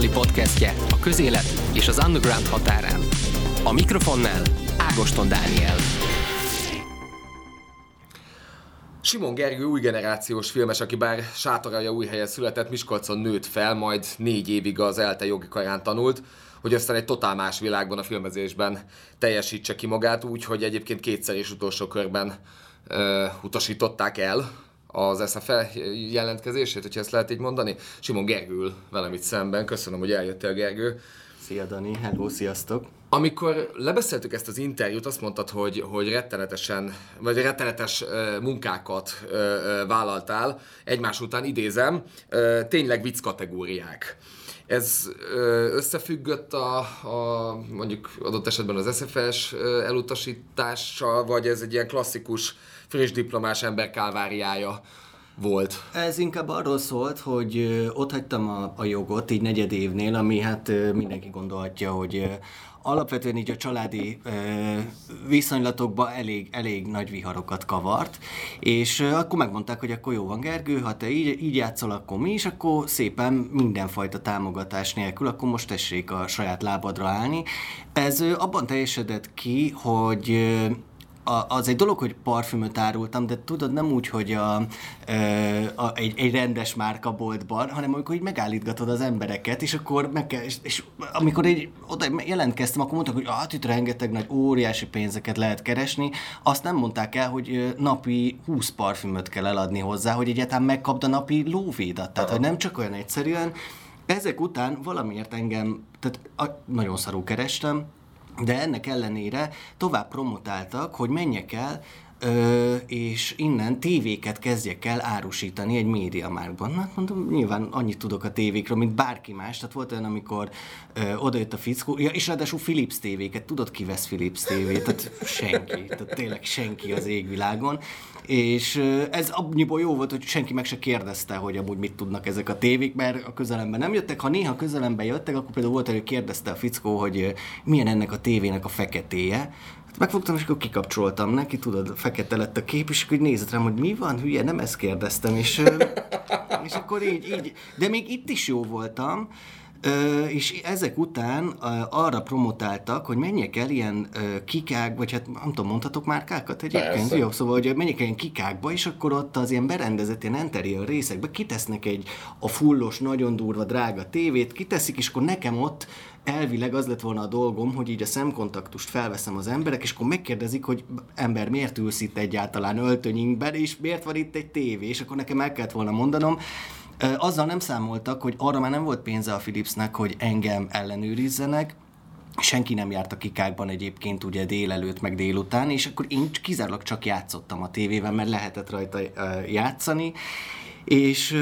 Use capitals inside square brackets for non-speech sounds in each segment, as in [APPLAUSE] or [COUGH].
azonnali podcastje a közélet és az underground határán. A mikrofonnál Ágoston Dániel. Simon Gergő új generációs filmes, aki bár sátoralja új helyen született, Miskolcon nőtt fel, majd négy évig az ELTE jogi karán tanult, hogy aztán egy totál más világban a filmezésben teljesítse ki magát, úgy, hogy egyébként kétszer is utolsó körben uh, utasították el az SFE jelentkezését, hogyha ezt lehet így mondani. Simon Gergő velem itt szemben. Köszönöm, hogy eljöttél, Gergő. Szia Dani, hello, sziasztok! Amikor lebeszéltük ezt az interjút, azt mondtad, hogy, hogy rettenetesen, vagy rettenetes munkákat vállaltál, egymás után idézem, tényleg vicc kategóriák. Ez összefüggött a, a mondjuk adott esetben az SFS elutasítással, vagy ez egy ilyen klasszikus friss diplomás ember káváriája volt? Ez inkább arról szólt, hogy ott hagytam a, a jogot így negyed évnél, ami hát mindenki gondolhatja, hogy alapvetően így a családi ö, elég, elég nagy viharokat kavart, és akkor megmondták, hogy akkor jó van Gergő, ha te így, így játszol, akkor mi is, akkor szépen mindenfajta támogatás nélkül, akkor most tessék a saját lábadra állni. Ez abban teljesedett ki, hogy a, az egy dolog, hogy parfümöt árultam, de tudod, nem úgy, hogy a, a, egy, egy rendes márkaboltban, hanem amikor így megállítgatod az embereket, és akkor meg kell, és, és amikor így oda jelentkeztem, akkor mondtak, hogy hát itt rengeteg nagy óriási pénzeket lehet keresni, azt nem mondták el, hogy napi 20 parfümöt kell eladni hozzá, hogy egyáltalán megkapd a napi lóvédat. Tehát, hogy nem csak olyan egyszerűen, ezek után valamiért engem, tehát a, nagyon szarú kerestem, de ennek ellenére tovább promotáltak, hogy menjek el, Ö, és innen tévéket kezdjek el árusítani egy médiamárkban. Hát mondom, nyilván annyit tudok a tévékről, mint bárki más. Tehát volt olyan, amikor ö, odajött a fickó, ja, és ráadásul Philips tévéket. Tudod, ki vesz Philips tévét? Tehát senki. Tehát tényleg senki az égvilágon. És ö, ez annyiból jó volt, hogy senki meg se kérdezte, hogy amúgy mit tudnak ezek a tévék, mert a közelemben nem jöttek. Ha néha közelemben jöttek, akkor például volt, hogy kérdezte a fickó, hogy milyen ennek a tévének a feketéje Megfogtam, és akkor kikapcsoltam neki, tudod, fekete lett a kép, és akkor nézett rám, hogy mi van, hülye, nem ezt kérdeztem, és, és akkor így, így, de még itt is jó voltam, Ö, és ezek után ö, arra promotáltak, hogy menjek el ilyen ö, kikák, vagy hát nem tudom, mondhatok márkákat egyébként? Persze. Jó, szóval, hogy menjek el ilyen kikákba, és akkor ott az ilyen berendezett ilyen interior részekbe kitesznek egy a fullos, nagyon durva, drága tévét, kiteszik, és akkor nekem ott elvileg az lett volna a dolgom, hogy így a szemkontaktust felveszem az emberek, és akkor megkérdezik, hogy ember, miért ülsz itt egyáltalán öltönyünkben, és miért van itt egy tévé, és akkor nekem el kellett volna mondanom, azzal nem számoltak, hogy arra már nem volt pénze a Philipsnek, hogy engem ellenőrizzenek, senki nem járt a kikákban egyébként ugye délelőtt, meg délután, és akkor én kizárólag csak játszottam a tévével, mert lehetett rajta játszani, és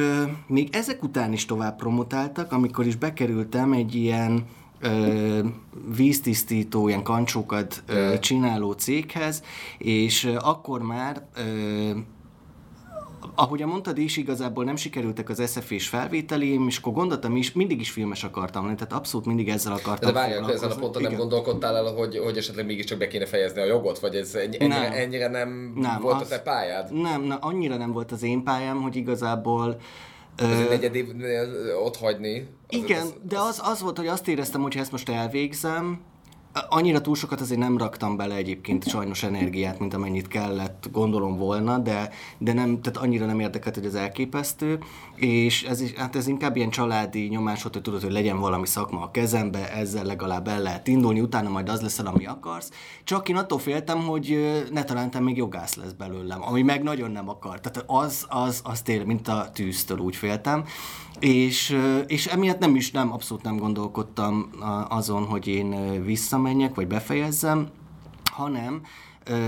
még ezek után is tovább promotáltak, amikor is bekerültem egy ilyen ö, víztisztító, ilyen kancsókat ö, csináló céghez, és akkor már ö, ahogy mondtad is, igazából nem sikerültek az SFS felvételém, és akkor gondoltam is, mindig is filmes akartam lenni, tehát abszolút mindig ezzel akartam De várjál, ezen a ponton nem gondolkodtál el, hogy, hogy esetleg mégiscsak be kéne fejezni a jogot, vagy ez ennyire nem, ennyire nem, nem volt az, a te pályád? Nem, na, annyira nem volt az én pályám, hogy igazából ez egy negyed évnél ott hagyni. Igen, az, az, de az, az volt, hogy azt éreztem, hogy ha ezt most elvégzem, Annyira túl sokat azért nem raktam bele egyébként sajnos energiát, mint amennyit kellett, gondolom volna, de, de nem, tehát annyira nem érdekelt, hogy az elképesztő, és ez, hát ez inkább ilyen családi nyomás volt, hogy tudod, hogy legyen valami szakma a kezembe, ezzel legalább el lehet indulni, utána majd az leszel, ami akarsz. Csak én attól féltem, hogy ne talántem még jogász lesz belőlem, ami meg nagyon nem akar. Tehát az, az, az tényleg, mint a tűztől úgy féltem. És, és emiatt nem is, nem, abszolút nem gondolkodtam azon, hogy én visszamenjek, vagy befejezzem, hanem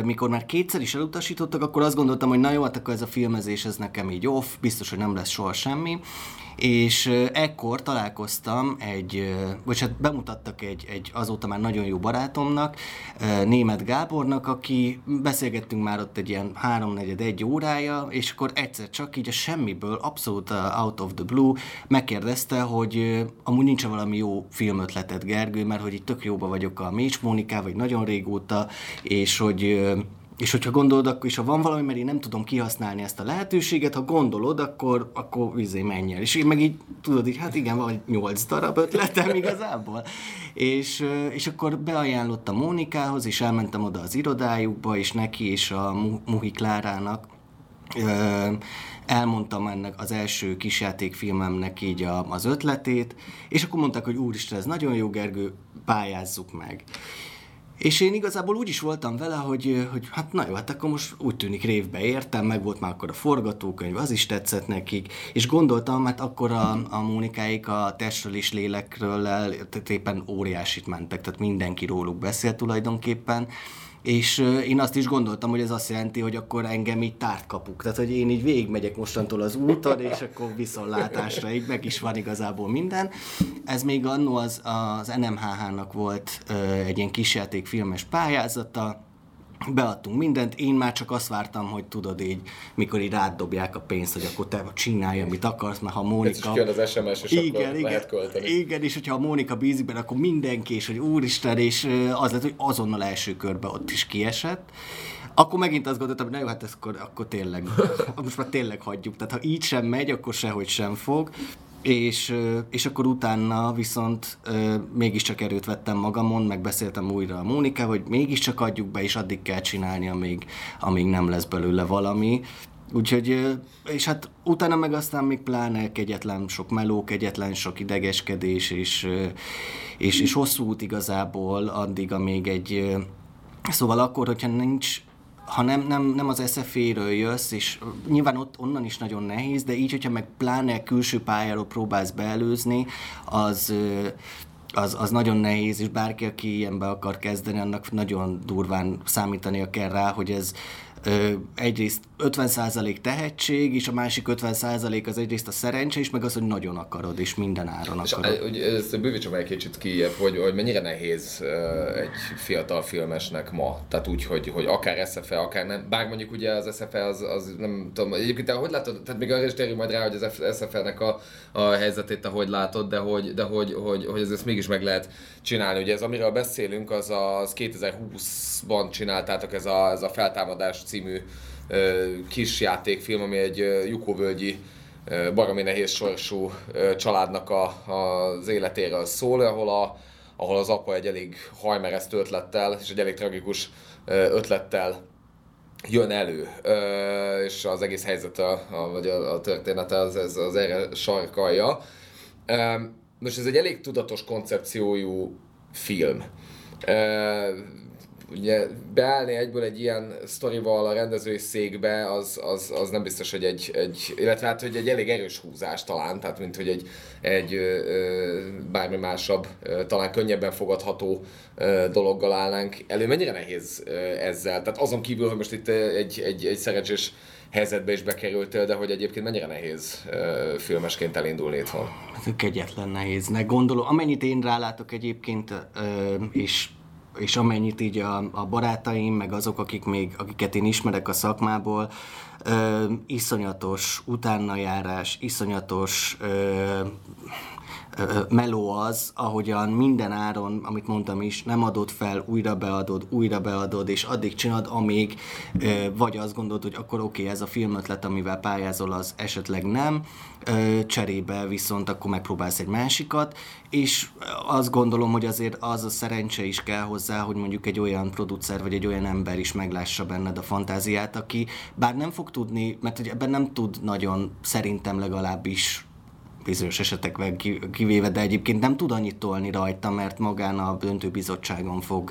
mikor már kétszer is elutasítottak, akkor azt gondoltam, hogy na jó, hát akkor ez a filmezés, ez nekem így off, biztos, hogy nem lesz soha semmi, és ekkor találkoztam egy, vagy hát bemutattak egy, egy azóta már nagyon jó barátomnak, német Gábornak, aki beszélgettünk már ott egy ilyen háromnegyed egy órája, és akkor egyszer csak így a semmiből, abszolút out of the blue megkérdezte, hogy amúgy nincs valami jó filmötletet Gergő, mert hogy itt tök jóba vagyok a Mécs Mónikával, vagy nagyon régóta, és hogy és hogyha gondolod, akkor is, ha van valami, mert én nem tudom kihasználni ezt a lehetőséget, ha gondolod, akkor, akkor vizé menj el. És én meg így tudod, így, hát igen, van nyolc darab ötletem igazából. És, és akkor beajánlottam Mónikához, és elmentem oda az irodájukba, és neki és a Muhi Klárának elmondtam ennek az első kisjátékfilmemnek így a, az ötletét, és akkor mondták, hogy úristen, ez nagyon jó, Gergő, pályázzuk meg. És én igazából úgy is voltam vele, hogy, hogy hát na jó, hát akkor most úgy tűnik révbe értem, meg volt már akkor a forgatókönyv, az is tetszett nekik, és gondoltam, mert hát akkor a, a Mónikáik a testről és lélekről tehát éppen óriásit mentek, tehát mindenki róluk beszélt tulajdonképpen, és én azt is gondoltam, hogy ez azt jelenti, hogy akkor engem így tárt kapuk. Tehát, hogy én így végigmegyek mostantól az úton, és akkor viszontlátásra így meg is van igazából minden. Ez még annó az, az NMHH-nak volt egy ilyen kisjáték filmes pályázata, beadtunk mindent, én már csak azt vártam, hogy tudod így, mikor így rádobják a pénzt, hogy akkor te csinálj, amit akarsz, mert ha Mónika... Ez az SMS, és igen, akkor igen, lehet költeni. Igen, és hogyha a Mónika bízik benne, akkor mindenki, és hogy úristen, és az lett, hogy azonnal első körbe ott is kiesett. Akkor megint azt gondoltam, hogy na jó, hát ezt akkor, akkor tényleg, [LAUGHS] most már tényleg hagyjuk. Tehát ha így sem megy, akkor sehogy sem fog és, és akkor utána viszont mégiscsak erőt vettem magamon, megbeszéltem újra a Mónika, hogy mégiscsak adjuk be, és addig kell csinálni, amíg, amíg nem lesz belőle valami. Úgyhogy, és hát utána meg aztán még pláne kegyetlen sok meló, kegyetlen sok idegeskedés, és, és, és hosszú út igazából addig, amíg egy, szóval akkor, hogyha nincs ha nem, nem, nem az SFA-ről jössz, és nyilván ott onnan is nagyon nehéz, de így, hogyha meg pláne külső pályáról próbálsz beelőzni, az, az, az nagyon nehéz, és bárki, aki ilyenbe akar kezdeni, annak nagyon durván számítania kell rá, hogy ez egyrészt 50% tehetség, és a másik 50% az egyrészt a szerencse, és meg az, hogy nagyon akarod, és minden áron akarod. És hogy ezt bővítsem egy kicsit ki, hogy, hogy mennyire nehéz egy fiatal filmesnek ma, tehát úgy, hogy, hogy akár SFE, akár nem, bár mondjuk ugye az SFE az, az nem tudom, egyébként te hogy látod, tehát még arra is térjünk majd rá, hogy az SFE-nek a, a helyzetét te hogy látod, de hogy, de hogy, hogy, hogy ez ezt mégis meg lehet csinálni. Ugye ez, amiről beszélünk, az az 2020-ban csináltátok ez a, ez a feltámadás című kis játékfilm, ami egy Jukóvölgyi baromi nehéz sorsú családnak a, az életéről szól, ahol, a, ahol az apa egy elég hajmeresztő ötlettel és egy elég tragikus ötlettel jön elő, és az egész helyzet, a, a, vagy a, a története az, az, az erre sarkalja. Most ez egy elég tudatos koncepciójú film ugye beállni egyből egy ilyen sztorival a rendezői székbe, az, az, az nem biztos, hogy egy, egy, illetve hát, hogy egy elég erős húzás talán, tehát mint hogy egy, egy ö, bármi másabb, ö, talán könnyebben fogadható ö, dologgal állnánk elő. Mennyire nehéz ö, ezzel? Tehát azon kívül, hogy most itt egy, egy, egy szerencsés helyzetbe is bekerültél, de hogy egyébként mennyire nehéz ö, filmesként elindulni itthon? Hát kegyetlen nehéznek gondolom. Amennyit én rálátok egyébként, ö, és és amennyit így a, a barátaim, meg azok, akik még, akiket én ismerek a szakmából, ö, iszonyatos utánajárás, iszonyatos ö, meló az, ahogyan minden áron, amit mondtam is, nem adod fel, újra beadod, újra beadod, és addig csinálod, amíg vagy azt gondolod, hogy akkor oké, okay, ez a filmötlet, amivel pályázol, az esetleg nem, cserébe viszont akkor megpróbálsz egy másikat, és azt gondolom, hogy azért az a szerencse is kell hozzá, hogy mondjuk egy olyan producer vagy egy olyan ember is meglássa benned a fantáziát, aki bár nem fog tudni, mert hogy ebben nem tud nagyon, szerintem legalábbis bizonyos esetekben kivéve, de egyébként nem tud annyit tolni rajta, mert magán a döntőbizottságon fog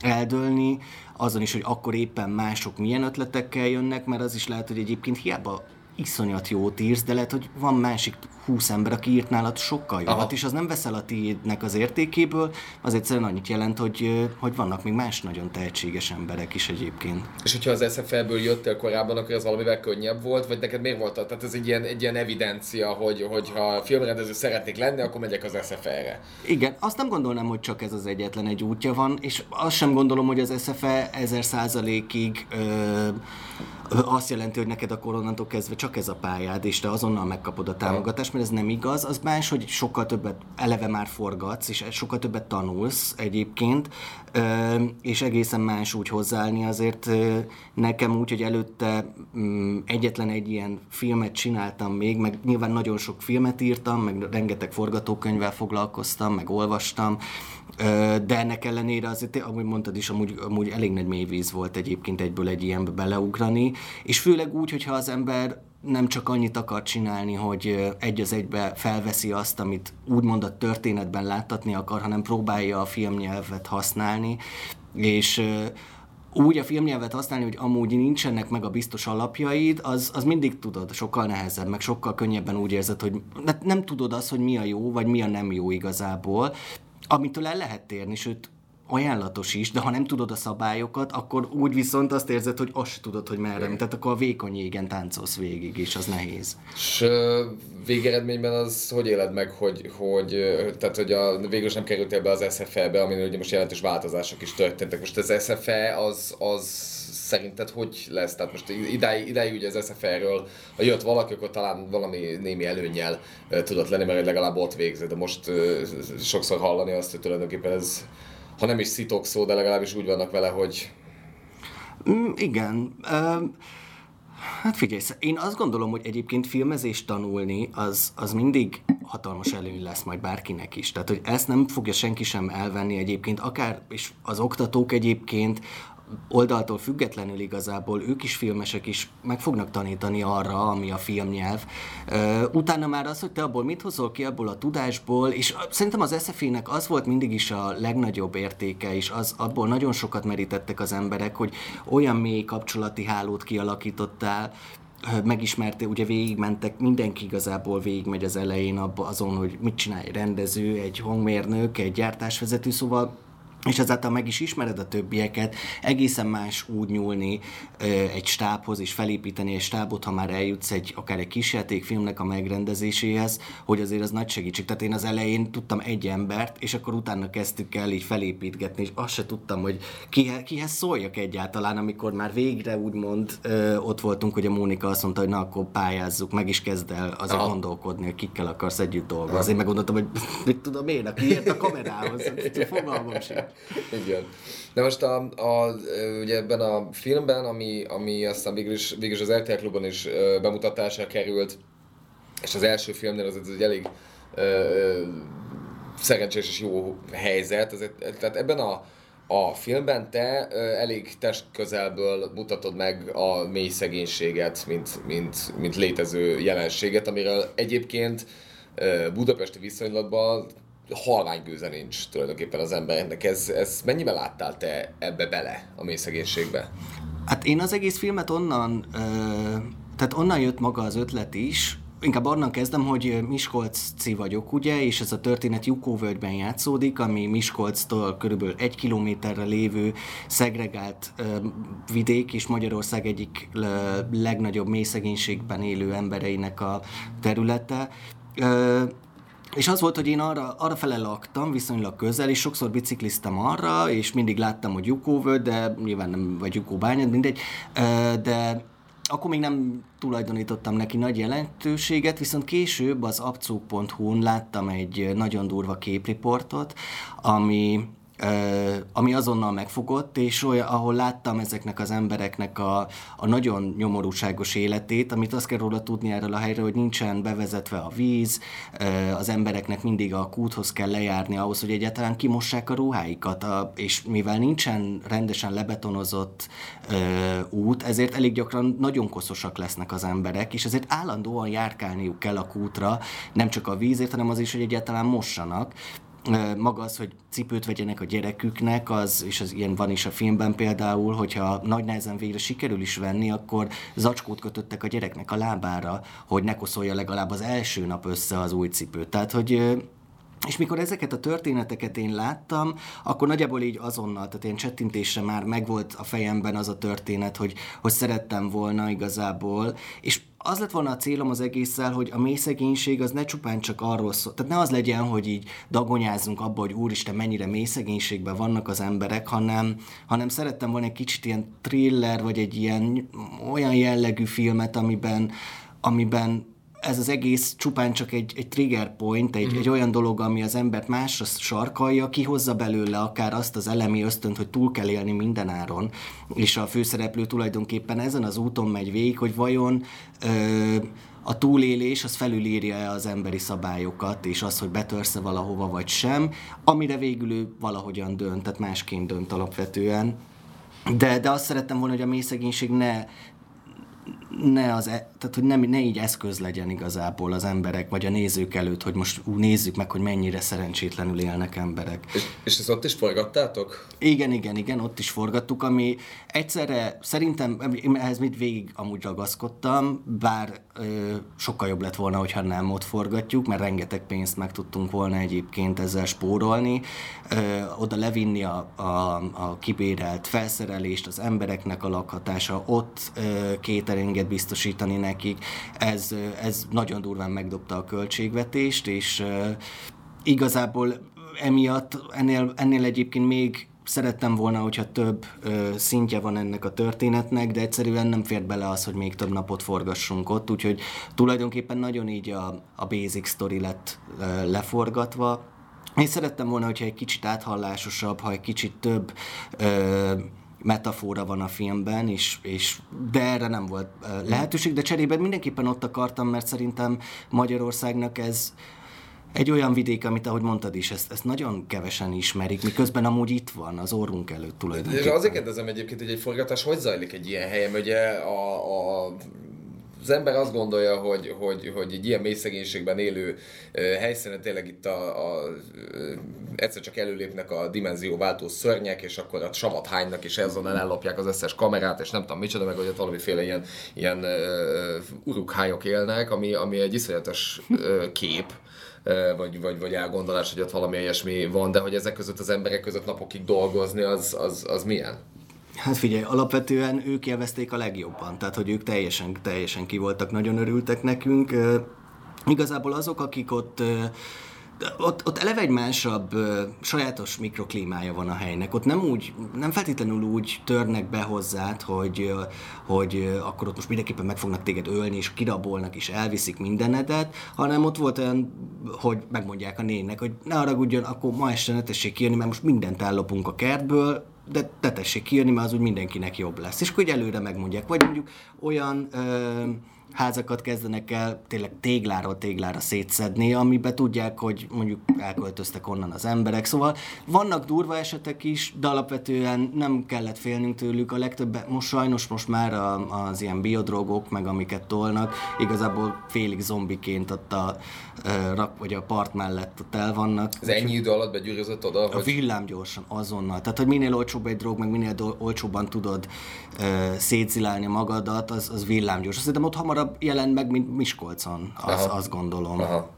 eldőlni, azon is, hogy akkor éppen mások milyen ötletekkel jönnek, mert az is lehet, hogy egyébként hiába iszonyat jót írsz, de lehet, hogy van másik húsz ember, aki írt nálad sokkal Aha. és az nem veszel a tiédnek az értékéből, az egyszerűen annyit jelent, hogy, hogy vannak még más nagyon tehetséges emberek is egyébként. És hogyha az SFL-ből jöttél korábban, akkor ez valamivel könnyebb volt, vagy neked miért volt? Tehát ez egy ilyen, egy ilyen evidencia, hogy, hogy ha filmrendező szeretnék lenni, akkor megyek az SFL-re. Igen, azt nem gondolnám, hogy csak ez az egyetlen egy útja van, és azt sem gondolom, hogy az SFL ezer százalékig azt jelenti, hogy neked a onnantól kezdve csak ez a pályád, és te azonnal megkapod a támogatást, mert ez nem igaz. Az más, hogy sokkal többet eleve már forgatsz, és sokkal többet tanulsz egyébként, és egészen más úgy hozzáállni azért nekem úgy, hogy előtte mm, egyetlen egy ilyen filmet csináltam még, meg nyilván nagyon sok filmet írtam, meg rengeteg forgatókönyvvel foglalkoztam, meg olvastam, de ennek ellenére azért, ahogy mondtad is, amúgy, amúgy elég nagy mélyvíz volt egyébként egyből egy ilyenbe beleugrani, és főleg úgy, hogyha az ember nem csak annyit akar csinálni, hogy egy az egybe felveszi azt, amit úgymond a történetben láttatni akar, hanem próbálja a filmnyelvet használni, és úgy a filmnyelvet használni, hogy amúgy nincsenek meg a biztos alapjaid, az, az mindig tudod, sokkal nehezebb, meg sokkal könnyebben úgy érzed, hogy nem tudod azt, hogy mi a jó, vagy mi a nem jó igazából, amitől el lehet térni, sőt, ajánlatos is, de ha nem tudod a szabályokat, akkor úgy viszont azt érzed, hogy azt tudod, hogy merre. Tehát akkor a vékony égen táncolsz végig, és az nehéz. És végeredményben az hogy éled meg, hogy, hogy, tehát, hogy a, végül nem kerültél be az SFE-be, amin ugye most jelentős változások is történtek. Most az SFE az, az szerinted hogy lesz? Tehát most idáig, idáig ugye az SFR-ről, ha jött valaki, akkor talán valami némi előnyel tudott lenni, mert legalább ott végzett, de most sokszor hallani azt, hogy tulajdonképpen ez ha nem is szitok szó, de legalábbis úgy vannak vele, hogy... Mm, igen. Hát figyelj, én azt gondolom, hogy egyébként filmezést tanulni, az, az mindig hatalmas előny lesz majd bárkinek is. Tehát, hogy ezt nem fogja senki sem elvenni egyébként, akár, és az oktatók egyébként, oldaltól függetlenül igazából ők is filmesek is meg fognak tanítani arra, ami a filmnyelv. Utána már az, hogy te abból mit hozol ki, abból a tudásból, és szerintem az SFI-nek az volt mindig is a legnagyobb értéke, és az, abból nagyon sokat merítettek az emberek, hogy olyan mély kapcsolati hálót kialakítottál, megismerté, ugye végigmentek, mindenki igazából végigmegy az elején abba azon, hogy mit csinál egy rendező, egy hangmérnök, egy gyártásvezető, szóval és ezáltal meg is ismered a többieket, egészen más úgy nyúlni ö, egy stábhoz és felépíteni egy stábot, ha már eljutsz egy, akár egy kisjátékfilmnek a megrendezéséhez, hogy azért az nagy segítség. Tehát én az elején tudtam egy embert, és akkor utána kezdtük el így felépítgetni, és azt se tudtam, hogy kihez, kihez szóljak egyáltalán, amikor már végre úgymond ö, ott voltunk, hogy a Mónika azt mondta, hogy na akkor pályázzuk, meg is kezd el azért Aha. gondolkodni, hogy kikkel akarsz együtt dolgozni. Én megmondtam, hogy [LAUGHS] mit tudom én, aki ért a kamerához, fogalmam sem. [LAUGHS] Igen. De most a, a, ugye ebben a filmben, ami, ami aztán végül is, végül is az RTL Klubon is bemutatásra került, és az első filmnél az egy elég ö, szerencsés és jó helyzet. Ezért, tehát ebben a, a filmben te ö, elég test közelből mutatod meg a mély szegénységet, mint, mint, mint létező jelenséget, amiről egyébként ö, budapesti viszonylatban halvány gőze nincs tulajdonképpen az embernek. Ez, ez mennyiben láttál te ebbe bele, a mély szegénységbe? Hát én az egész filmet onnan, ö, tehát onnan jött maga az ötlet is, inkább onnan kezdem, hogy Miskolci vagyok, ugye, és ez a történet Jukóvölgyben játszódik, ami Miskolctól körülbelül egy kilométerre lévő szegregált ö, vidék, és Magyarország egyik ö, legnagyobb mélyszegénységben élő embereinek a területe. Ö, és az volt, hogy én arra, arra fele laktam, viszonylag közel, és sokszor bicikliztem arra, és mindig láttam, hogy Jukóvölgy, de nyilván nem, vagy Jukóbányát, mindegy, de akkor még nem tulajdonítottam neki nagy jelentőséget, viszont később az abcúk.hu-n láttam egy nagyon durva képriportot, ami ami azonnal megfogott, és olyan, ahol láttam ezeknek az embereknek a, a nagyon nyomorúságos életét, amit azt kell róla tudni erről a helyről, hogy nincsen bevezetve a víz, az embereknek mindig a kúthoz kell lejárni ahhoz, hogy egyáltalán kimossák a ruháikat, a, és mivel nincsen rendesen lebetonozott út, ezért elég gyakran nagyon koszosak lesznek az emberek, és ezért állandóan járkálniuk kell a kútra, nem csak a vízért, hanem az is, hogy egyáltalán mossanak, maga az, hogy cipőt vegyenek a gyereküknek, az, és az ilyen van is a filmben például, hogyha nagy nehezen végre sikerül is venni, akkor zacskót kötöttek a gyereknek a lábára, hogy ne koszolja legalább az első nap össze az új cipőt. Tehát, hogy és mikor ezeket a történeteket én láttam, akkor nagyjából így azonnal, tehát ilyen csettintésre már megvolt a fejemben az a történet, hogy, hogy szerettem volna igazából, és az lett volna a célom az egésszel, hogy a mély szegénység az ne csupán csak arról szól, tehát ne az legyen, hogy így dagonyázunk abba, hogy úristen, mennyire mély szegénységben vannak az emberek, hanem, hanem szerettem volna egy kicsit ilyen thriller, vagy egy ilyen olyan jellegű filmet, amiben, amiben ez az egész csupán csak egy, egy trigger point, egy, mm. egy olyan dolog, ami az embert másra sarkalja, kihozza belőle akár azt az elemi ösztönt, hogy túl kell élni minden áron, és a főszereplő tulajdonképpen ezen az úton megy végig, hogy vajon ö, a túlélés az felülírja az emberi szabályokat, és az, hogy betörsze valahova vagy sem, amire végül ő valahogyan dönt, tehát másként dönt alapvetően. De, de azt szerettem volna, hogy a mély szegénység ne, ne, az, e- tehát, hogy nem, ne így eszköz legyen igazából az emberek, vagy a nézők előtt, hogy most ú, nézzük meg, hogy mennyire szerencsétlenül élnek emberek. És, és ezt ott is forgattátok? Igen, igen, igen, ott is forgattuk, ami egyszerre szerintem, ehhez mit végig amúgy ragaszkodtam, bár ö, sokkal jobb lett volna, hogyha nem ott forgatjuk, mert rengeteg pénzt meg tudtunk volna egyébként ezzel spórolni, ö, oda levinni a, a, a kibérelt felszerelést, az embereknek a lakhatása, ott ö, cateringet biztosítani nekik, ez, ez nagyon durván megdobta a költségvetést, és igazából emiatt ennél, ennél egyébként még szerettem volna, hogyha több ö, szintje van ennek a történetnek, de egyszerűen nem fér bele az, hogy még több napot forgassunk ott, úgyhogy tulajdonképpen nagyon így a, a basic story lett ö, leforgatva. Én szerettem volna, hogyha egy kicsit áthallásosabb, ha egy kicsit több ö, metafora van a filmben, és, és de erre nem volt lehetőség, de cserében mindenképpen ott akartam, mert szerintem Magyarországnak ez egy olyan vidék, amit ahogy mondtad is, ezt, ezt nagyon kevesen ismerik, miközben amúgy itt van, az orrunk előtt tulajdonképpen. De azért kérdezem egyébként, hogy egy forgatás hogy zajlik egy ilyen helyen, ugye a, a az ember azt gondolja, hogy, hogy, hogy egy ilyen mély szegénységben élő helyszínen tényleg itt a, a, egyszer csak előlépnek a dimenzióváltó szörnyek, és akkor a savat hánynak, és ezzel ellopják az összes kamerát, és nem tudom micsoda, meg hogy ott valamiféle ilyen, ilyen uh, urukhányok élnek, ami, ami egy iszonyatos kép, vagy, vagy, vagy elgondolás, hogy ott valami ilyesmi van, de hogy ezek között az emberek között napokig dolgozni, az, az, az milyen? Hát figyelj, alapvetően ők élvezték a legjobban, tehát hogy ők teljesen, teljesen ki voltak, nagyon örültek nekünk. Igazából azok, akik ott ott, ott eleve egy másabb, sajátos mikroklímája van a helynek. Ott nem úgy, nem feltétlenül úgy törnek be hozzád, hogy, hogy akkor ott most mindenképpen meg fognak téged ölni, és kirabolnak, és elviszik mindenedet, hanem ott volt olyan, hogy megmondják a nének, hogy ne haragudjon, akkor ma este ne tessék kijönni, mert most mindent ellopunk a kertből, de te tessék kijönni, mert az úgy mindenkinek jobb lesz. És akkor előre megmondják. Vagy mondjuk olyan ö, házakat kezdenek el tényleg tégláról téglára szétszedni, amiben tudják, hogy mondjuk elköltöztek onnan az emberek. Szóval vannak durva esetek is, de alapvetően nem kellett félnünk tőlük. A legtöbb, most sajnos most már az ilyen biodrogok, meg amiket tolnak, igazából félig zombiként ott a, rak, vagy a part mellett ott el vannak. Ez ennyi idő alatt begyűrözött oda? A hogy... villám gyorsan, azonnal. Tehát, hogy minél olcsóbb egy drog, meg minél olcsóbban tudod uh, szétzilálni magadat, az, az villám gyors. Szerintem ott hamarabb jelent meg, mint Miskolcon, az, azt gondolom. Aha.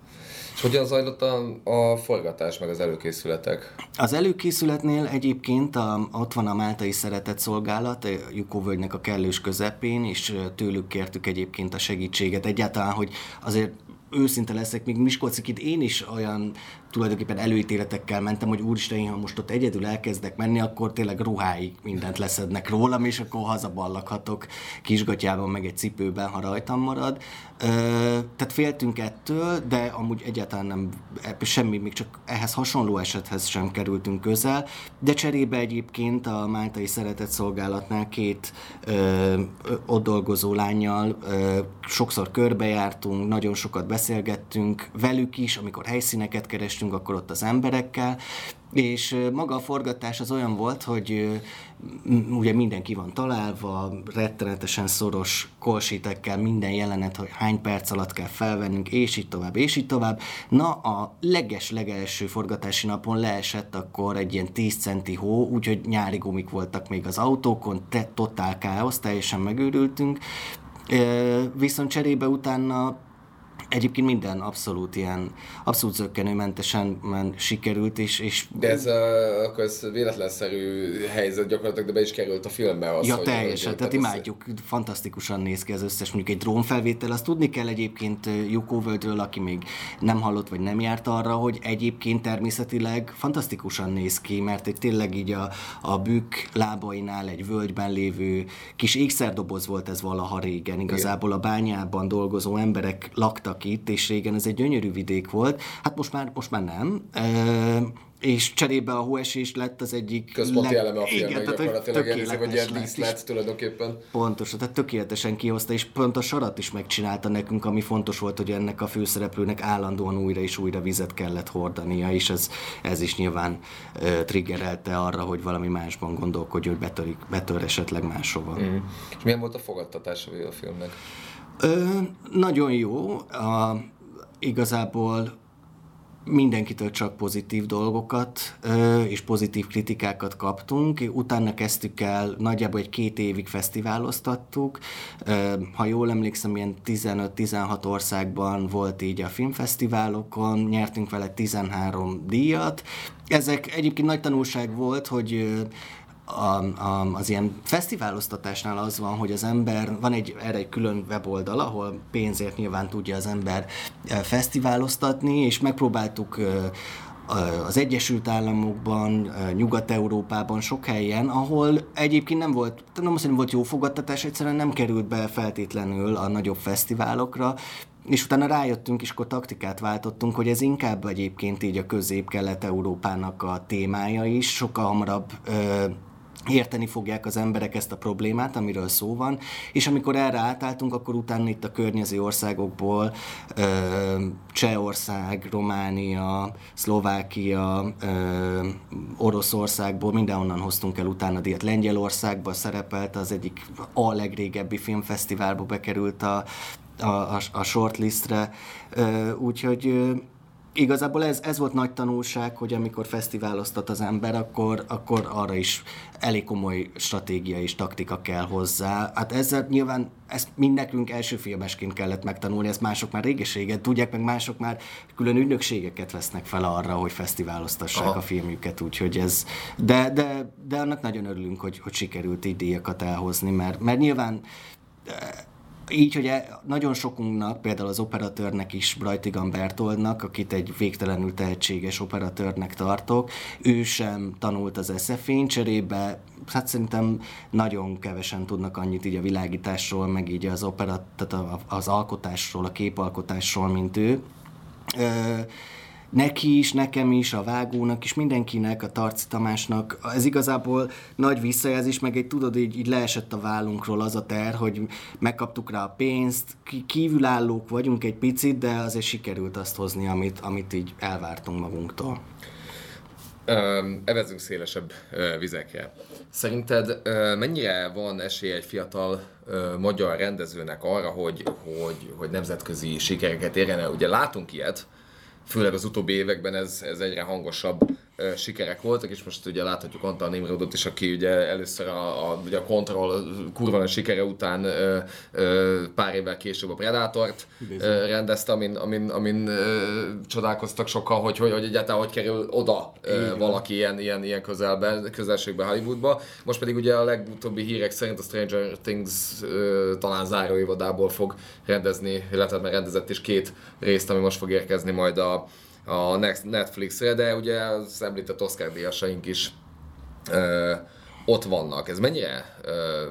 És hogyan zajlott a, a forgatás, meg az előkészületek? Az előkészületnél egyébként a, ott van a Máltai Szeretett Szolgálat, a Jukóvölgynek a kellős közepén, és tőlük kértük egyébként a segítséget. Egyáltalán, hogy azért őszinte leszek, még Miskolcikit én is olyan tulajdonképpen előítéletekkel mentem, hogy úristen, ha most ott egyedül elkezdek menni, akkor tényleg ruháig mindent leszednek rólam, és akkor hazaballakhatok kisgatyában, meg egy cipőben, ha rajtam marad. Ö, tehát féltünk ettől, de amúgy egyáltalán nem, semmi, még csak ehhez hasonló esethez sem kerültünk közel, de cserébe egyébként a Máltai Szeretett Szolgálatnál két ö, ott dolgozó lányjal ö, sokszor körbejártunk, nagyon sokat beszélgettünk velük is, amikor helyszíneket keres kerestünk akkor ott az emberekkel, és maga a forgatás az olyan volt, hogy ugye mindenki van találva, rettenetesen szoros kolsítekkel, minden jelenet, hogy hány perc alatt kell felvennünk, és így tovább, és így tovább. Na, a leges-legelső forgatási napon leesett akkor egy ilyen 10 centi hó, úgyhogy nyári gumik voltak még az autókon, te, totál káosz, teljesen megőrültünk. Viszont cserébe utána egyébként minden abszolút ilyen, abszolút zöggenőmentesen men, sikerült, és, és De ez, uh, akkor ez véletlenszerű helyzet gyakorlatilag, de be is került a filmbe az, Ja, teljesen, tehát imádjuk, fantasztikusan néz ki az összes, mondjuk egy drónfelvétel, azt tudni kell egyébként Jukó Völdről, aki még nem hallott, vagy nem járt arra, hogy egyébként természetileg fantasztikusan néz ki, mert egy tényleg így a, a bükk lábainál egy völgyben lévő kis ékszerdoboz volt ez valaha régen, igazából a bányában dolgozó emberek laktak itt, és régen ez egy gyönyörű vidék volt, hát most már, most már nem, e- és cserébe a hóesés lett az egyik... Központi eleme a filmnek, Igen, gyakorlatilag nézik, hogy ilyen és díszlet tulajdonképpen. Pontosan, tehát tökéletesen kihozta, és pont a sarat is megcsinálta nekünk, ami fontos volt, hogy ennek a főszereplőnek állandóan újra és újra vizet kellett hordania, és ez, ez is nyilván uh, triggerelte arra, hogy valami másban gondolkodjon, hogy betörik, betör esetleg máshova. Mm. És milyen volt a fogadtatás a filmnek? Ö, nagyon jó. A, igazából mindenkitől csak pozitív dolgokat ö, és pozitív kritikákat kaptunk. Utána kezdtük el, nagyjából egy két évig fesztiváloztattuk. Ö, ha jól emlékszem, ilyen 15-16 országban volt így a filmfesztiválokon, nyertünk vele 13 díjat. Ezek egyébként nagy tanulság volt, hogy a, a, az ilyen fesztiváloztatásnál az van, hogy az ember, van egy erre egy külön weboldal, ahol pénzért nyilván tudja az ember fesztiváloztatni, és megpróbáltuk az Egyesült Államokban, Nyugat-Európában, sok helyen, ahol egyébként nem volt, nem azt volt jó fogadtatás, egyszerűen nem került be feltétlenül a nagyobb fesztiválokra, és utána rájöttünk, és akkor taktikát váltottunk, hogy ez inkább egyébként így a közép-kelet-európának a témája is, sokkal hamarabb érteni fogják az emberek ezt a problémát, amiről szó van, és amikor erre átálltunk, akkor utána itt a környező országokból Csehország, Románia, Szlovákia, Oroszországból, mindenhonnan hoztunk el utána díjat. Lengyelországban szerepelt az egyik a legrégebbi filmfesztiválba bekerült a, a, a, a shortlistre, úgyhogy igazából ez, ez volt nagy tanulság, hogy amikor fesztiváloztat az ember, akkor, akkor arra is elég komoly stratégia és taktika kell hozzá. Hát ezzel nyilván ezt mind nekünk első filmesként kellett megtanulni, ezt mások már régeséget tudják, meg mások már külön ügynökségeket vesznek fel arra, hogy fesztiváloztassák Aha. a filmjüket, úgyhogy ez, de, de, de annak nagyon örülünk, hogy, hogy sikerült így díjakat elhozni, mert, mert nyilván így, hogy e, nagyon sokunknak, például az operatőrnek is, Brajtigan Bertoldnak, akit egy végtelenül tehetséges operatőrnek tartok, ő sem tanult az SF-én, cserébe hát szerintem nagyon kevesen tudnak annyit így a világításról, meg így az operat, tehát az alkotásról, a képalkotásról, mint ő neki is, nekem is, a vágónak is, mindenkinek, a Tarci Tamásnak, ez igazából nagy visszajelzés, meg egy tudod, így, így leesett a vállunkról az a ter, hogy megkaptuk rá a pénzt, kívülállók vagyunk egy picit, de azért sikerült azt hozni, amit, amit így elvártunk magunktól. Evezünk szélesebb vizekre. Szerinted mennyire van esély egy fiatal magyar rendezőnek arra, hogy, hogy, hogy nemzetközi sikereket érjen el? Ugye látunk ilyet, főleg az utóbbi években ez, ez egyre hangosabb sikerek voltak, és most ugye láthatjuk Antal Nimrodot is, aki ugye először a, a, ugye a Control kurva sikere után ö, ö, pár évvel később a Predatort ö, rendezte, amin, amin, amin ö, csodálkoztak sokan, hogy, hogy, hogy egyáltalán hogy kerül oda ö, valaki ilyen, ilyen, ilyen közelbe, közelségbe Hollywoodba. Most pedig ugye a legutóbbi hírek szerint a Stranger Things ö, talán záróévadából fog rendezni, illetve már rendezett is két részt, ami most fog érkezni majd a a Netflixre, de ugye az említett Oscar díjasaink is ö, ott vannak. Ez mennyire ö,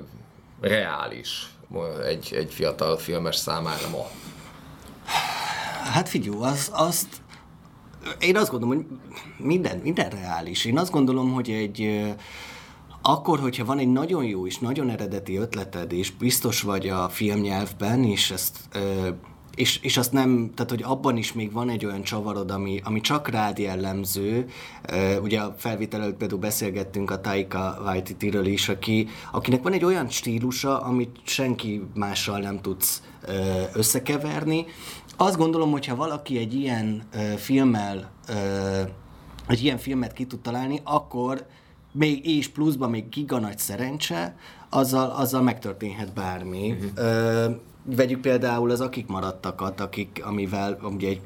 reális egy, egy fiatal filmes számára ma? Hát figyelj, az, azt én azt gondolom, hogy minden, minden reális. Én azt gondolom, hogy egy akkor, hogyha van egy nagyon jó és nagyon eredeti ötleted, és biztos vagy a filmnyelvben, és ezt és, és azt nem, tehát hogy abban is még van egy olyan csavarod, ami, ami csak rád jellemző. Ugye a felvétel előtt például beszélgettünk a Taika Waititi-ről is, aki, akinek van egy olyan stílusa, amit senki mással nem tudsz összekeverni. Azt gondolom, hogyha valaki egy ilyen filmmel, egy ilyen filmet ki tud találni, akkor még és pluszban még giga nagy szerencse, azzal, azzal megtörténhet bármi. Uh-huh. Ö, vegyük például az Akik maradtakat, akik, amivel ugye egy,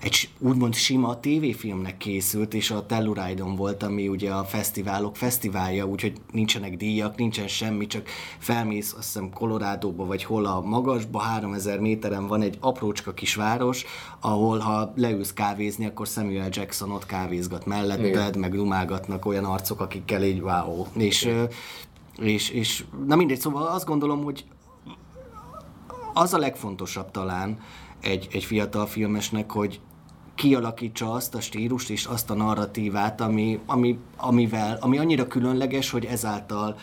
egy úgymond sima tévéfilmnek készült, és a Telluride-on volt, ami ugye a fesztiválok fesztiválja, úgyhogy nincsenek díjak, nincsen semmi, csak felmész azt hiszem Kolorádóba, vagy hol a magasba, 3000 méteren van egy aprócska kis város, ahol ha leülsz kávézni, akkor Samuel Jackson ott kávézgat melletted, Igen. meg dumálgatnak olyan arcok, akikkel így wow. És, és, és na mindegy, szóval azt gondolom, hogy az a legfontosabb talán egy, egy fiatal filmesnek, hogy kialakítsa azt a stílust és azt a narratívát, ami, ami, amivel, ami annyira különleges, hogy ezáltal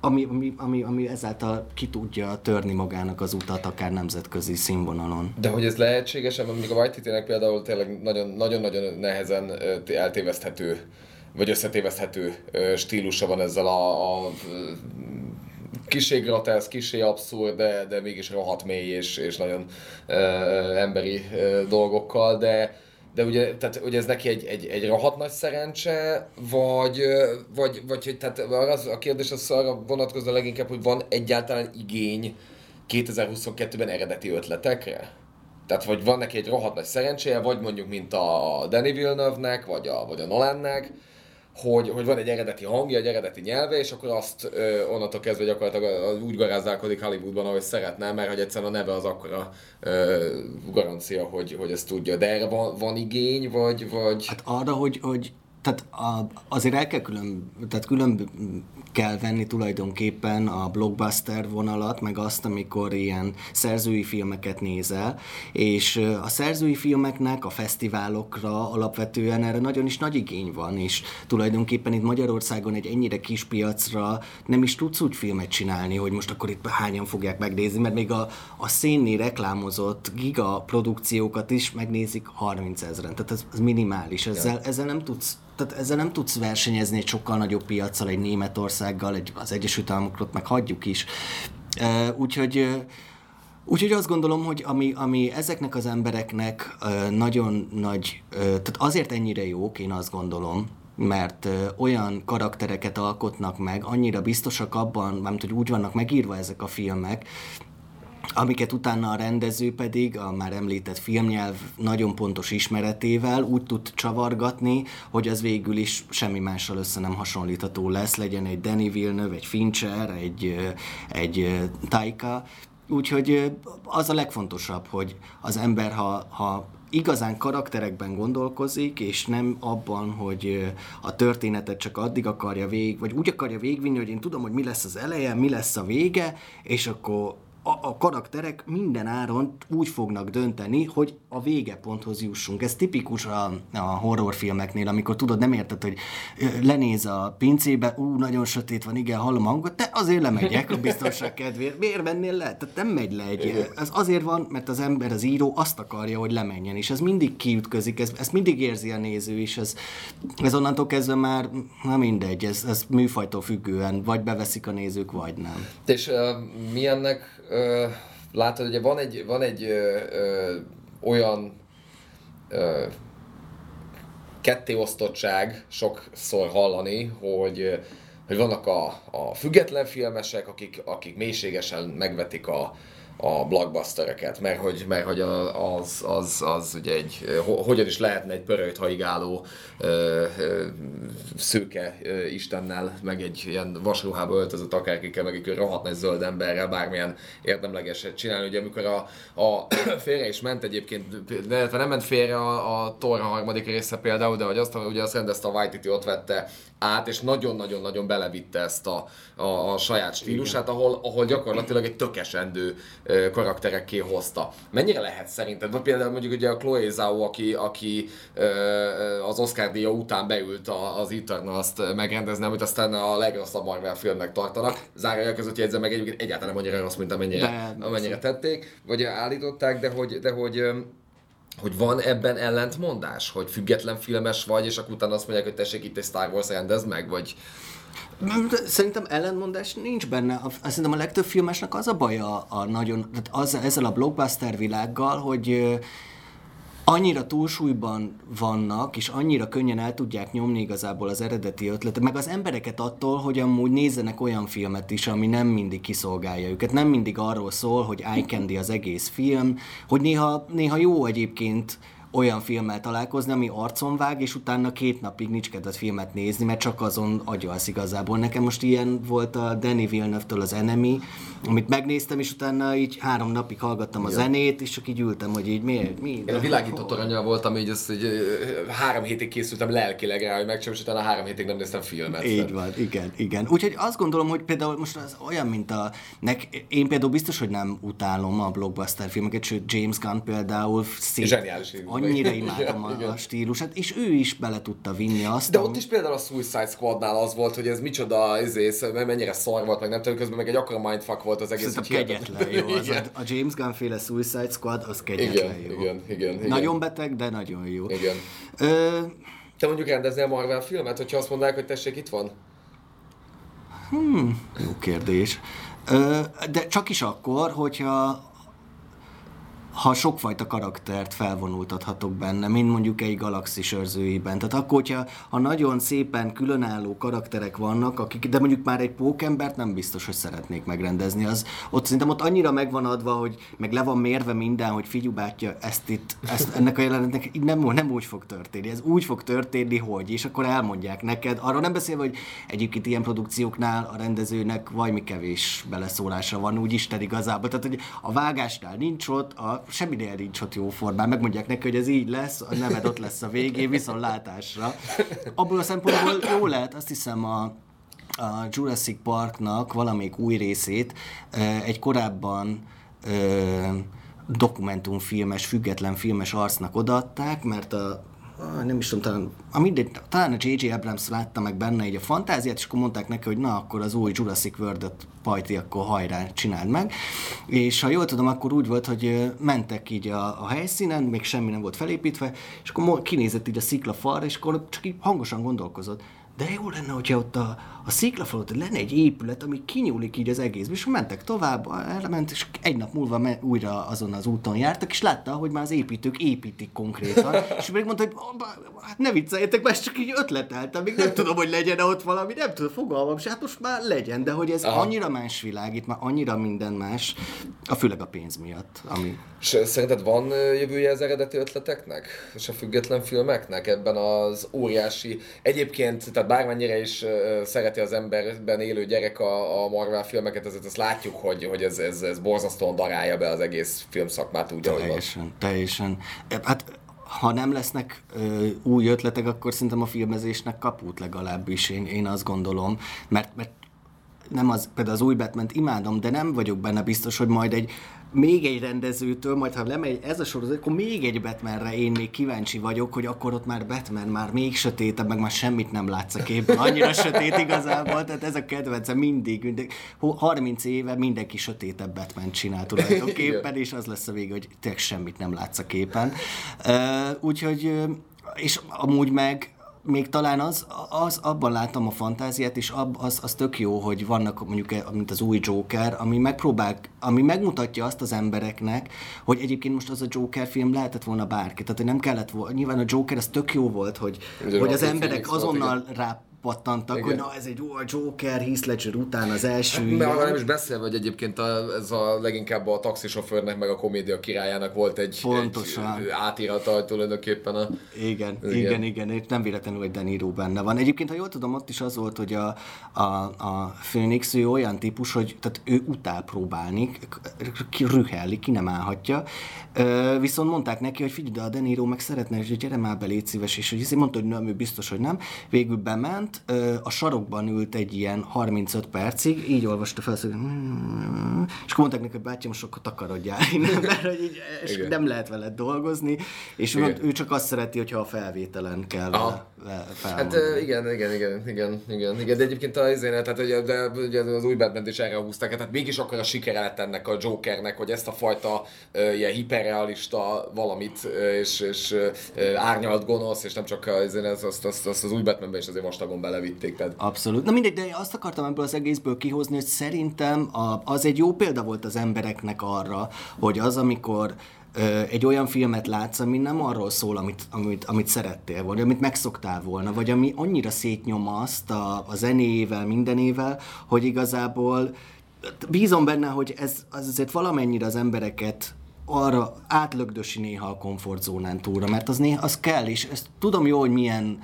ami, ami, ami, ami ezáltal ki tudja törni magának az utat, akár nemzetközi színvonalon. De hogy ez lehetséges, mondjuk a White nek például tényleg nagyon-nagyon nehezen eltéveszthető, vagy összetéveszthető stílusa van ezzel a, a kisé grotesz, kisé abszurd, de, de mégis rohadt mély és, és nagyon ö, emberi ö, dolgokkal, de de ugye, tehát, ugye ez neki egy, egy, egy rohadt nagy szerencse, vagy, vagy, vagy hogy tehát az, a kérdés az arra vonatkozó leginkább, hogy van egyáltalán igény 2022-ben eredeti ötletekre? Tehát, vagy van neki egy rohadt nagy szerencséje, vagy mondjuk, mint a Danny Villeneuve-nek, vagy a, vagy a Nolannek, hogy, hogy van egy eredeti hangja, egy eredeti nyelve, és akkor azt ö, onnantól kezdve gyakorlatilag úgy garázdálkodik Hollywoodban, ahogy szeretne, mert hogy egyszerűen a neve az akkora ö, garancia, hogy, hogy ezt tudja. De erre van, van igény, vagy, vagy... Hát arra, hogy, hogy tehát a, azért el kell külön, tehát külön kell venni tulajdonképpen a blockbuster vonalat, meg azt, amikor ilyen szerzői filmeket nézel, és a szerzői filmeknek a fesztiválokra alapvetően erre nagyon is nagy igény van, és tulajdonképpen itt Magyarországon egy ennyire kis piacra nem is tudsz úgy filmet csinálni, hogy most akkor itt hányan fogják megnézni, mert még a, a szénni reklámozott giga produkciókat is megnézik 30 ezeren, tehát ez, ez minimális, ezzel, ezzel nem tudsz tehát ezzel nem tudsz versenyezni egy sokkal nagyobb piacsal, egy Németországgal, egy, az Egyesült Államokot meg hagyjuk is. Úgyhogy Úgyhogy azt gondolom, hogy ami, ami ezeknek az embereknek nagyon nagy, tehát azért ennyire jók, én azt gondolom, mert olyan karaktereket alkotnak meg, annyira biztosak abban, nem hogy úgy vannak megírva ezek a filmek, amiket utána a rendező pedig a már említett filmnyelv nagyon pontos ismeretével úgy tud csavargatni, hogy az végül is semmi mással össze nem hasonlítható lesz, legyen egy Danny Villeneuve, egy Fincher, egy, egy Taika, Úgyhogy az a legfontosabb, hogy az ember, ha, ha igazán karakterekben gondolkozik, és nem abban, hogy a történetet csak addig akarja végig, vagy úgy akarja végvinni, hogy én tudom, hogy mi lesz az eleje, mi lesz a vége, és akkor a, a karakterek minden áron úgy fognak dönteni, hogy a végeponthoz jussunk. Ez tipikus a, a horrorfilmeknél, amikor tudod, nem érted, hogy lenéz a pincébe, ú, nagyon sötét van, igen, hallom a hangot, de azért lemegyek a biztonság kedvéért. Miért mennél le? Tehát nem megy le egy. Ez azért van, mert az ember, az író azt akarja, hogy lemenjen, és ez mindig kiütközik, ez, ezt mindig érzi a néző, és ez, ez onnantól kezdve már, na mindegy, ez, ez műfajtól függően, vagy beveszik a nézők, vagy nem. És uh, milyennek ö, látod, ugye van egy, van egy ö, ö, olyan ö, kettéosztottság sokszor hallani, hogy, hogy vannak a, a független filmesek, akik, akik mélységesen megvetik a, a blockbustereket, mert hogy, mert hogy az, az, az ugye egy, hogyan is lehetne egy pörőt haigáló szőke istennel, meg egy ilyen vasruhába öltözött akárkikkel, meg egy rohadt nagy zöld emberrel bármilyen érdemlegeset csinálni. Ugye amikor a, a [COUGHS] félre is ment egyébként, de nem ment félre a, a Torra harmadik része például, de hogy azt, ugye azt rendezte a White ott vette át, és nagyon-nagyon-nagyon belevitte ezt a, a, a saját stílusát, ahol, ahol gyakorlatilag egy tökesendő karakterekké hozta. Mennyire lehet szerinted? Vagy például mondjuk ugye a Chloe Zhao, aki, aki az Oscar díja után beült az Eternals-t megrendezni, amit aztán a legrosszabb Marvel filmnek tartanak. Zárója között jegyzem meg egyébként egyáltalán nem annyira rossz, mint amennyire, de, amennyire tették, vagy állították, de hogy, de hogy hogy van ebben ellentmondás, hogy független filmes vagy, és akkor utána azt mondják, hogy tessék itt egy Star Wars rendezd meg, vagy... Szerintem ellentmondás nincs benne. Szerintem a legtöbb filmesnek az a baja a nagyon, az, ezzel a blockbuster világgal, hogy annyira túlsúlyban vannak, és annyira könnyen el tudják nyomni igazából az eredeti ötletet, meg az embereket attól, hogy amúgy nézzenek olyan filmet is, ami nem mindig kiszolgálja őket. Nem mindig arról szól, hogy eye candy az egész film, hogy néha, néha jó egyébként olyan filmmel találkozni, ami arcon vág, és utána két napig nincs kedved filmet nézni, mert csak azon agyalsz igazából. Nekem most ilyen volt a Danny Villeneuve-től az Enemy, amit megnéztem, és utána így három napig hallgattam a zenét, és csak így ültem, hogy így miért, mi? Én a világított aranyal voltam, így ezt, hogy három hétig készültem lelkileg rá, hogy megcsinálom, és utána három hétig nem néztem filmet. Így van, igen, igen. Úgyhogy azt gondolom, hogy például most az olyan, mint a... Nek, én például biztos, hogy nem utálom a blockbuster filmeket, sőt James Gunn például szép, Zseniális annyira imádom a, a stílusát, és ő is bele tudta vinni azt. De ott is például a Suicide Squadnál az volt, hogy ez micsoda, ezész, mennyire szar volt, meg nem tudom, közben meg egy akkora mindfuck volt az egész. Szerintem kegyetlen jó. Az a, a James Gunn féle Suicide Squad, az kegyetlen igen, jó. Igen, igen, igen. Nagyon beteg, de nagyon jó. Igen. Ö, Te mondjuk rendeznél Marvel filmet, hogyha azt mondanák, hogy tessék, itt van? jó kérdés. Ö, de csak is akkor, hogyha ha sokfajta karaktert felvonultathatok benne, mint mondjuk egy galaxis őrzőiben. Tehát akkor, hogyha ha nagyon szépen különálló karakterek vannak, akik, de mondjuk már egy pókembert nem biztos, hogy szeretnék megrendezni. Az, ott szerintem ott annyira megvan adva, hogy meg le van mérve minden, hogy figyú bátya, ezt itt, ezt, ennek a jelenetnek így nem, nem úgy fog történni. Ez úgy fog történni, hogy, és akkor elmondják neked. Arról nem beszélve, hogy egyébként ilyen produkcióknál a rendezőnek valami kevés beleszólása van, úgy Isten igazából. Tehát, hogy a vágásnál nincs ott, a semminél nincs ott jó formán. Megmondják neki, hogy ez így lesz, a neved ott lesz a végén, viszont látásra. Abból a szempontból jó lehet, azt hiszem a, a Jurassic Parknak valamelyik új részét egy korábban dokumentumfilmes, független filmes arcnak odaadták, mert a nem is tudom, talán, a mindegy, talán a J.J. Abrams látta meg benne egy a fantáziát, és akkor mondták neki, hogy na, akkor az új Jurassic World-et pajti, akkor hajrá, csináld meg. És ha jól tudom, akkor úgy volt, hogy mentek így a, a helyszínen, még semmi nem volt felépítve, és akkor kinézett így a sziklafalra, és akkor csak így hangosan gondolkozott. De jó lenne, hogyha ott a, a sziklafalon lenne egy épület, ami kinyúlik így az egész. És mentek tovább, elment, és egy nap múlva me, újra azon az úton jártak, és látta, hogy már az építők építik konkrétan. és még mondta, hogy hát ne vicceljetek, mert csak így ötleteltem, még nem tudom, hogy legyen ott valami, nem tudom, fogalmam se, hát most már legyen, de hogy ez Aha. annyira más világ, itt már annyira minden más, a főleg a pénz miatt, ami... És szerinted van jövője az eredeti ötleteknek? És a független filmeknek ebben az óriási... Egyébként, tehát bármennyire is ö, szereti az emberben élő gyerek a, a Marvel filmeket, ezért azt látjuk, hogy, hogy ez, ez, ez borzasztóan darálja be az egész filmszakmát úgy, ahogy. Teljesen, teljesen. Hát ha nem lesznek ö, új ötletek, akkor szerintem a filmezésnek kaput legalábbis, én, én azt gondolom, mert, mert nem az, például az új batman imádom, de nem vagyok benne biztos, hogy majd egy még egy rendezőtől, majd ha lemegy ez a sorozat, akkor még egy Batmanre én még kíváncsi vagyok, hogy akkor ott már Batman már még sötétebb, meg már semmit nem látsz a képben. Annyira sötét igazából, tehát ez a kedvence mindig, mindig 30 éve mindenki sötétebb Batman csinál tulajdonképpen, és az lesz a vége, hogy tényleg semmit nem látsz a képen. Úgyhogy, és amúgy meg még talán az, az, abban látom a fantáziát, és ab, az, az tök jó, hogy vannak mondjuk, mint az új Joker, ami megpróbál, ami megmutatja azt az embereknek, hogy egyébként most az a Joker film lehetett volna bárki. Tehát, hogy nem kellett volna, nyilván a Joker, az tök jó volt, hogy, Ugye hogy az emberek azonnal rá pattantak, Igen. hogy na ez egy ó, a Joker, Heath Ledger után az első Mert ilyen. arra nem is beszélve, hogy egyébként a, ez a leginkább a taxisofőrnek, meg a komédia királyának volt egy, Pontosan. egy átirata tulajdonképpen a... Igen, Igen. igen, igen, nem véletlenül, hogy De Niro benne van. Egyébként, ha jól tudom, ott is az volt, hogy a, a, a Phoenix, ő olyan típus, hogy tehát ő utál próbálni, ki rühelli, ki nem állhatja. Ö, viszont mondták neki, hogy figyelj, de a De Niro meg szeretne, és hogy gyere már be, légy szíves, és hogy mondta, hogy nem, ő biztos, hogy nem. Végül bement, ö, a sarokban ült egy ilyen 35 percig, így olvasta fel, hogy és akkor mondták neki, hogy bátyám, most akkor takarodjál innen, [LAUGHS] mert hogy így, és Igen. nem lehet veled dolgozni, és Igen. ő csak azt szereti, hogyha a felvételen kell Aha. Hát igen, igen, igen, igen, igen, igen, de egyébként az, tehát ugye, de, ugye az új batman is erre húzták, tehát mégis akkor a sikere lett ennek a Jokernek, hogy ezt a fajta ö, ilyen hiperrealista valamit, ö, és, és ö, árnyalt gonosz, és nem csak az, azt, azt, azt, az új Batmanben is azért vastagon belevitték, tehát Abszolút. Na mindegy, de azt akartam ebből az egészből kihozni, hogy szerintem a, az egy jó példa volt az embereknek arra, hogy az, amikor egy olyan filmet látsz, ami nem arról szól, amit, amit, amit szerettél volna, amit megszoktál volna, vagy ami annyira szétnyom azt a, a zenével, mindenével, hogy igazából bízom benne, hogy ez az azért valamennyire az embereket arra átlögdösi néha a komfortzónán túlra, mert az, néha, az kell, és ezt tudom jó, hogy milyen,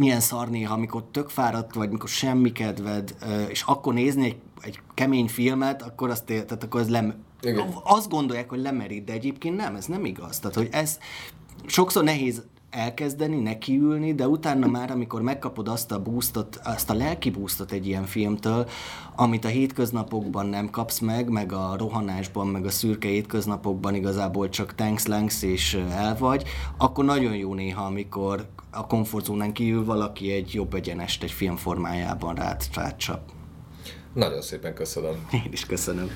milyen szar néha, amikor tök fáradt vagy, mikor semmi kedved, és akkor nézni egy, egy kemény filmet, akkor azt tehát akkor az lem, Igen. azt gondolják, hogy lemerít, de egyébként nem, ez nem igaz. Tehát, hogy ez sokszor nehéz elkezdeni, nekiülni, de utána már, amikor megkapod azt a boostot, azt a lelki boostot egy ilyen filmtől, amit a hétköznapokban nem kapsz meg, meg a rohanásban, meg a szürke hétköznapokban igazából csak thanks, lanks és el vagy, akkor nagyon jó néha, amikor a komfortzónán kívül valaki egy jobb egyenest egy film formájában rád, rád csap. Nagyon szépen köszönöm. Én is köszönöm.